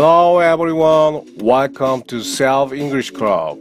Hello everyone, welcome to Self English Club.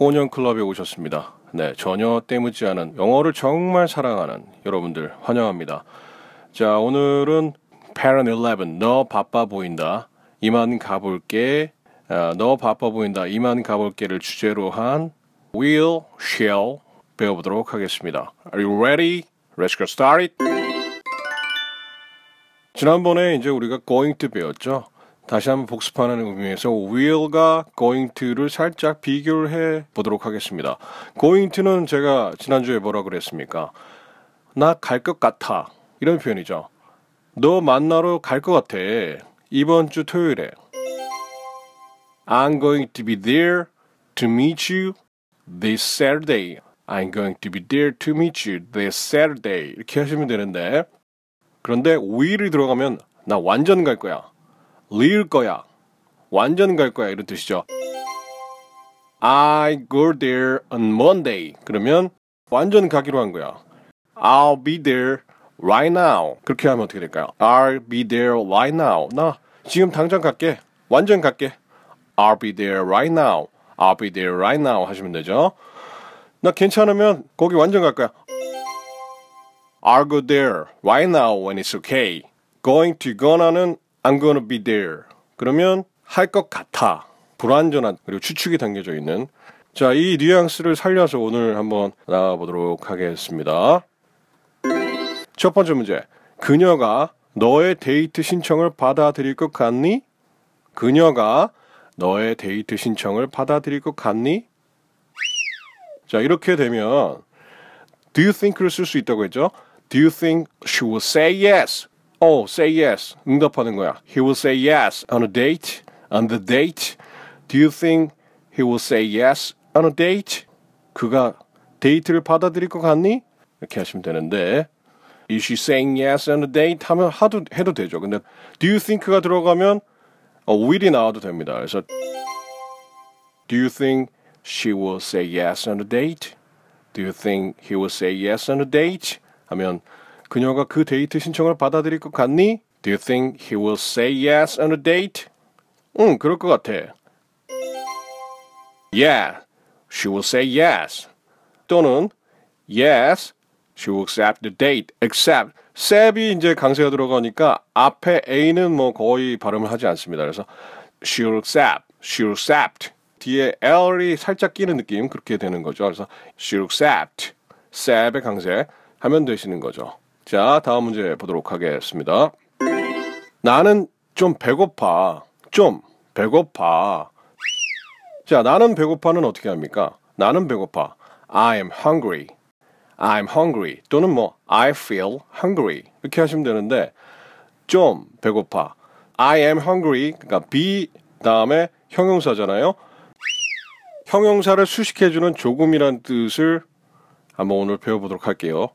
혼연 클럽에 오셨습니다. 네, 전혀 때묻지 않은 영어를 정말 사랑하는 여러분들 환영합니다. 자, 오늘은 Parent 11, 너 바빠 보인다. 이만 가볼게. 아, 너 바빠 보인다. 이만 가볼게를 주제로 한 will, shall 배워보도록 하겠습니다. Are you ready? Let's get started. 지난번에 이제 우리가 going to 배웠죠. 다시 한번 복습하는 의미에서 will과 going to를 살짝 비교를 해 보도록 하겠습니다. going to는 제가 지난주에 뭐라 그랬습니까? 나 갈 것 같아. 이런 표현이죠. 너 만나러 갈 것 같아. 이번 주 토요일에. I'm going to be there to meet you this Saturday. I'm going to be there to meet you this Saturday. 이렇게 하시면 되는데 그런데 will이 들어가면 나 완전 갈 거야. 리을 거야. 완전 갈 거야. 이런 뜻이죠. I go there on Monday. 그러면 완전 가기로 한 거야. I'll be there right now. 그렇게 하면 어떻게 될까요? I'll be there right now. 나 지금 당장 갈게. 완전 갈게. I'll be there right now. I'll be there right now 하시면 되죠. 나 괜찮으면 거기 완전 갈 거야. I'll go there right now when it's okay. Going to gona는 I'm gonna be there. 그러면 할 것 같아. 불완전한 그리고 추측이 담겨져 있는 자, 이 뉘앙스를 살려서 오늘 한번 나가보도록 하겠습니다. 첫 번째 문제. 그녀가 너의 데이트 신청을 받아들일 것 같니? 그녀가 너의 데이트 신청을 받아들일 것 같니? 자, 이렇게 되면 do you think를 쓸 수 있다고 했죠? do you think she will say yes? 어, say yes. 응답하는 거야. He will say yes on a date. On the date. Do you think he will say yes on a date? 그가 데이트를 받아들일 것 같니? 이렇게 하시면 되는데 Is she saying yes on a date? 하면 하도 해도 되죠. 근데 do you think가 들어가면 어, will이 나와도 됩니다. 그래서 Do you think she will say yes on a date? Do you think he will say yes on a date? 하면 그녀가 그 데이트 신청을 받아들일 것 같니? Do you think he will say yes on a date? 응, 그럴 것 같아. Yeah, she will say yes. 또는 yes, she will accept the date. Accept. 셉이 이제 강세가 들어가니까 앞에 A는 뭐 거의 발음을 하지 않습니다. 그래서 she'll accept, she'll accept. 뒤에 L이 살짝 끼는 느낌 그렇게 되는 거죠. 그래서 she'll accept. 셉의 강세 하면 되시는 거죠. 자, 다음 문제 보도록 하겠습니다. 나는 좀 배고파. 좀 배고파. 자, 나는 배고파는 어떻게 합니까? 나는 배고파. I am hungry. I'm hungry. 또는 뭐 I feel hungry. 이렇게 하시면 되는데 좀 배고파. I am hungry. 그러니까 be 다음에 형용사잖아요. 형용사를 수식해주는 조금이란 뜻을 한번 오늘 배워보도록 할게요.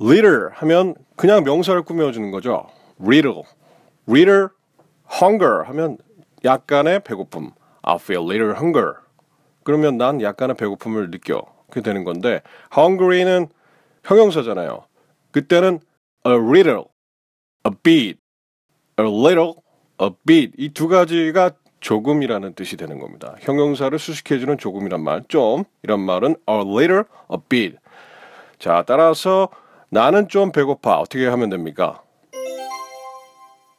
little 하면 그냥 명사를 꾸며주는 거죠. little. little hunger 하면 약간의 배고픔. I feel little hunger. 그러면 난 약간의 배고픔을 느껴. 그렇게 되는 건데 hungry는 형용사잖아요. 그때는 a little, a bit, a little, a bit 이 두 가지가 조금이라는 뜻이 되는 겁니다. 형용사를 수식해주는 조금이란 말, 좀 이런 말은 a little, a bit. 자, 따라서 나는 좀 배고파. 어떻게 하면 됩니까?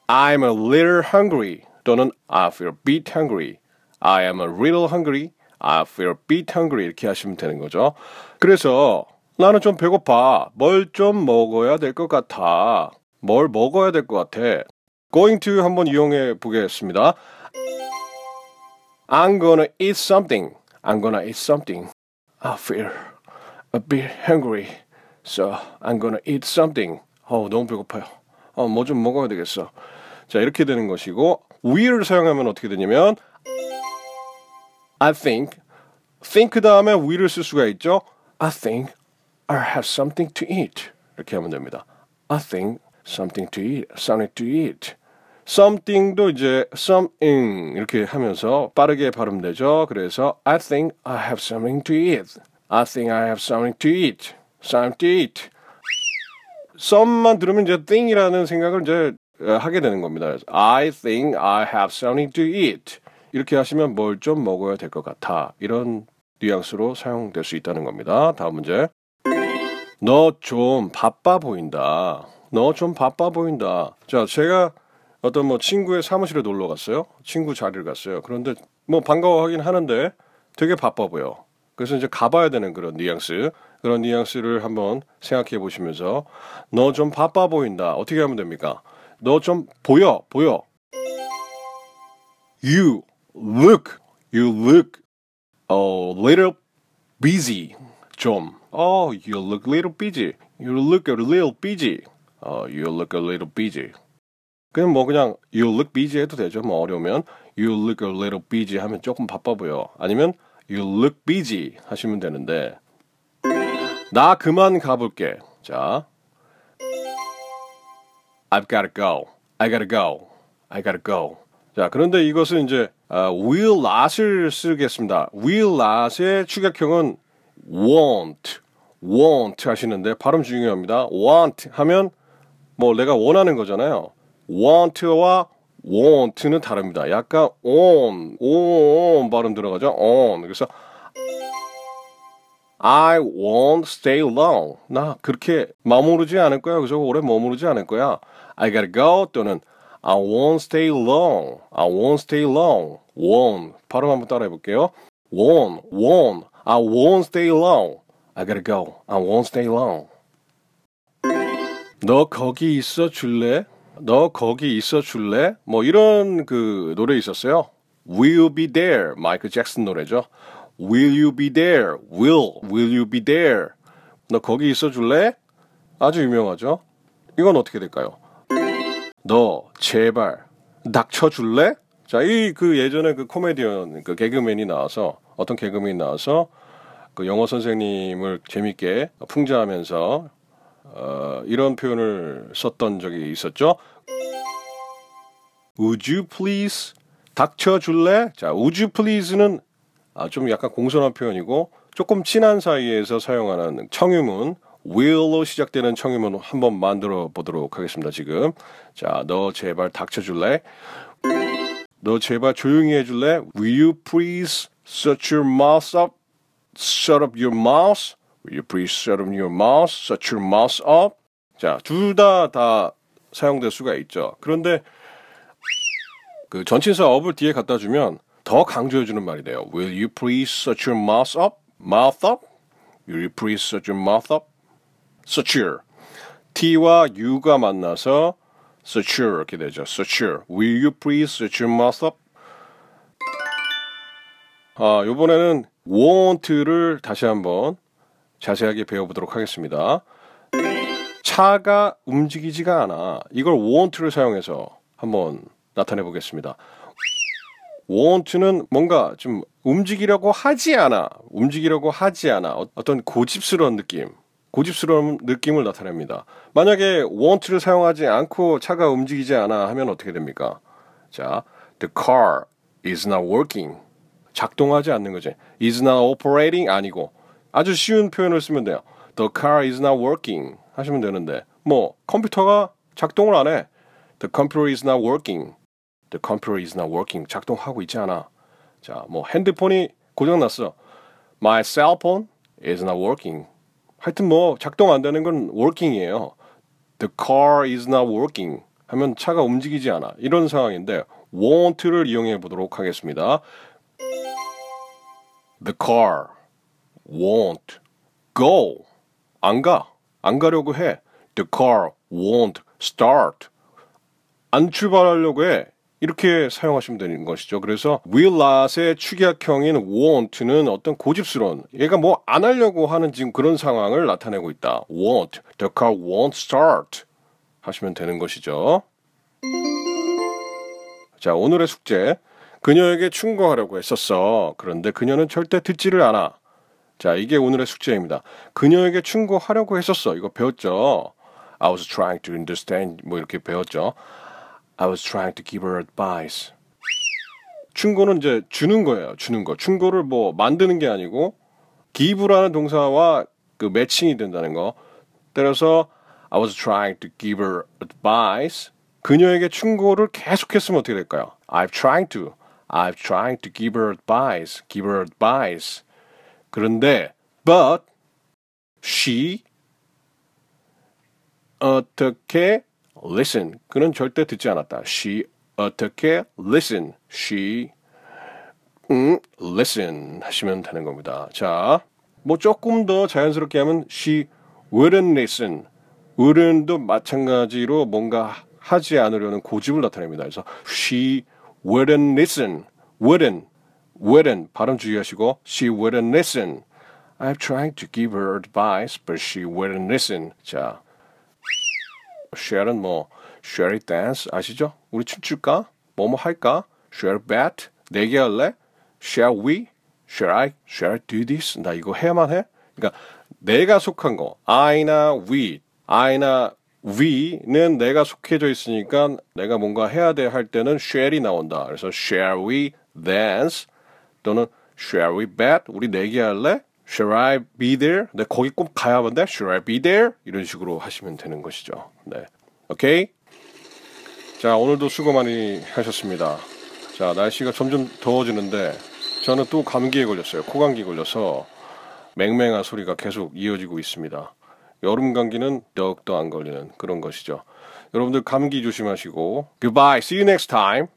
I'm a little hungry 또는 I feel a bit hungry. I am a little hungry. I feel a bit hungry 이렇게 하시면 되는 거죠. 그래서 나는 좀 배고파. 뭘 좀 먹어야 될 것 같아. 뭘 먹어야 될 것 같아. going to 한번 이용해 보겠습니다. I'm gonna eat something. I'm gonna eat something. I feel a bit hungry. So I'm gonna eat something. 어, 너무 배고파요. 어, 뭐 좀 먹어야 되겠어. 자, 이렇게 되는 것이고 will을 사용하면 어떻게 되냐면 I think think 다음에 will을 쓸 수가 있죠. I think I have something to eat. 이렇게 하면 됩니다. I think something to eat. something to eat. something도 이제 something 이렇게 하면서 빠르게 발음되죠. 그래서 I think I have something to eat. I think I have something to eat. Something to eat. some만 들으면 이제 thing이라는 생각을 이제 하게 되는 겁니다. I think I have something to eat. 이렇게 하시면 뭘 좀 먹어야 될 것 같아. 이런 뉘앙스로 사용될 수 있다는 겁니다. 다음 문제. 너 좀 바빠 보인다. 너 좀 바빠 보인다. 자, 제가 어떤 뭐 친구의 사무실에 놀러 갔어요. 친구 자리를 갔어요. 그런데 뭐 반가워하긴 하는데 되게 바빠 보여. 그래서 이제 가봐야 되는 그런 뉘앙스, 그런 뉘앙스를 한번 생각해 보시면서 너 좀 바빠 보인다. 어떻게 하면 됩니까? 너 좀 보여, 보여. You look, you look a little busy. 좀. Oh, you look a little busy. You look a little busy. Oh, you look a little busy. 그냥 뭐 그냥 you look busy 해도 되죠. 뭐 어려우면 you look a little busy 하면 조금 바빠 보여. 아니면 you look busy 하시면 되는데 나 그만 가볼게. 자, I've gotta go. I gotta go. I gotta go. 자, 그런데 이것은 이제 uh, will not을 쓰겠습니다. will not의 축약형은 want, want 하시는데 발음 중요합니다. want 하면 뭐 내가 원하는 거잖아요. want와 want는 다릅니다. 약간 on, on 발음 들어가죠. on. 그래서 I won't stay long. 나 그렇게 머무르지 않을 거야. 그래서 오래 머무르지 않을 거야. I gotta go 또는 I won't stay long. I won't stay long. won't. 발음 한번 따라해 볼게요. won't, won't. I won't stay long. I gotta go. I won't stay long. 너 거기 있어 줄래? 너 거기 있어 줄래? 뭐 이런 그 노래 있었어요. Will be there. 마이클 잭슨 노래죠. Will you be there? Will, will you be there? 너 거기 있어 줄래? 아주 유명하죠. 이건 어떻게 될까요? 너 제발 닥쳐 줄래? 자, 이 그 예전에 그 코미디언 그 개그맨이 나와서 어떤 개그맨이 나와서 그 영어 선생님을 재밌게 풍자하면서 어, 이런 표현을 썼던 적이 있었죠. Would you please 닥쳐 줄래? 자, would you please는 아, 좀 약간 공손한 표현이고 조금 친한 사이에서 사용하는 청유문 will로 시작되는 청유문 한번 만들어 보도록 하겠습니다. 지금 자, 너 제발 닥쳐 줄래? 너 제발 조용히 해 줄래? Will you please shut your mouth up? Shut up your mouth? Will you please shut up your mouth? Shut your mouth up? 자, 둘 다 다 사용될 수가 있죠. 그런데 그 전치사 up을 뒤에 갖다 주면 더 강조해 주는 말이 돼요. Will you please shut your mouth up? Mouth up? Will you please shut your mouth up? Shut T와 U가 만나서 shut 이렇게 되죠. shut Will you please your mouth up? 아, 요번에는 want를 다시 한번 자세하게 배워보도록 하겠습니다. 차가 움직이지가 않아. 이걸 want를 사용해서 한번 나타내 보겠습니다. want는 뭔가 좀 움직이려고 하지 않아. 움직이려고 하지 않아. 어떤 고집스러운 느낌. 고집스러운 느낌을 나타냅니다. 만약에 want를 사용하지 않고 차가 움직이지 않아 하면 어떻게 됩니까? 자, the car is not working. 작동하지 않는 거지. is not operating 아니고 아주 쉬운 표현을 쓰면 돼요. The car is not working 하시면 되는데 뭐 컴퓨터가 작동을 안 해. The computer is not working. The computer is not working. 작동하고 있지 않아. 자, 뭐 핸드폰이 고장 났어. My cell phone is not working. 하여튼 뭐 작동 안 되는 건 working이에요. The car is not working. 하면 차가 움직이지 않아. 이런 상황인데 want를 이용해 보도록 하겠습니다. The car won't go. 안 가. 안 가려고 해. The car won't start. 안 출발하려고 해. 이렇게 사용하시면 되는 것이죠. 그래서 will not의 축약형인 want는 어떤 고집스러운 얘가 뭐 안 하려고 하는 지금 그런 상황을 나타내고 있다. won't. The car won't start. 하시면 되는 것이죠. 자, 오늘의 숙제. 그녀에게 충고하려고 했었어. 그런데 그녀는 절대 듣지를 않아. 자, 이게 오늘의 숙제입니다. 그녀에게 충고하려고 했었어. 이거 배웠죠? I was trying to understand. 뭐 이렇게 배웠죠? I was trying to give her advice. 충고는 이제 주는 거예요. 주는 거. 충고를 뭐 만드는 게 아니고 give라는 동사와 그 매칭이 된다는 거. 따라서 I was trying to give her advice. 그녀에게 충고를 계속했으면 어떻게 될까요? I'm trying to. I'm trying to give her advice. Give her advice. 그런데 but she 어떻게 listen. 그는 절대 듣지 않았다. She 어떻게 listen. She 음, listen 하시면 되는 겁니다. 자, 뭐 조금 더 자연스럽게 하면 she wouldn't listen. wouldn't도 마찬가지로 뭔가 하지 않으려는 고집을 나타냅니다. 그래서 she wouldn't listen. wouldn't, wouldn't 발음 주의하시고 she wouldn't listen. I'm trying to give her advice, but she wouldn't listen. 자, 쉘은 뭐 쉘이 댄스 아시죠? 우리 춤출까? 뭐뭐 할까? 쉘 bet 내기 할래? Shall we? Shall I? Shall I do this? 나 이거 해야만 해? 그러니까 내가 속한 거 I나 we, I나 we는 내가 속해져 있으니까 내가 뭔가 해야 돼 할 때는 shall이 나온다. 그래서 shall we dance 또는 shall we bet? 우리 내기 할래? Shall I be there? 네, 거기 꼭 가야만 돼? Shall I be there? 이런 식으로 하시면 되는 것이죠. 네. 오케이? 자, 오늘도 수고 많이 하셨습니다. 자, 날씨가 점점 더워지는데 저는 또 감기에 걸렸어요. 코감기 걸려서 맹맹한 소리가 계속 이어지고 있습니다. 여름 감기는 더욱더 안 걸리는 그런 것이죠. 여러분들 감기 조심하시고 goodbye. See you next time.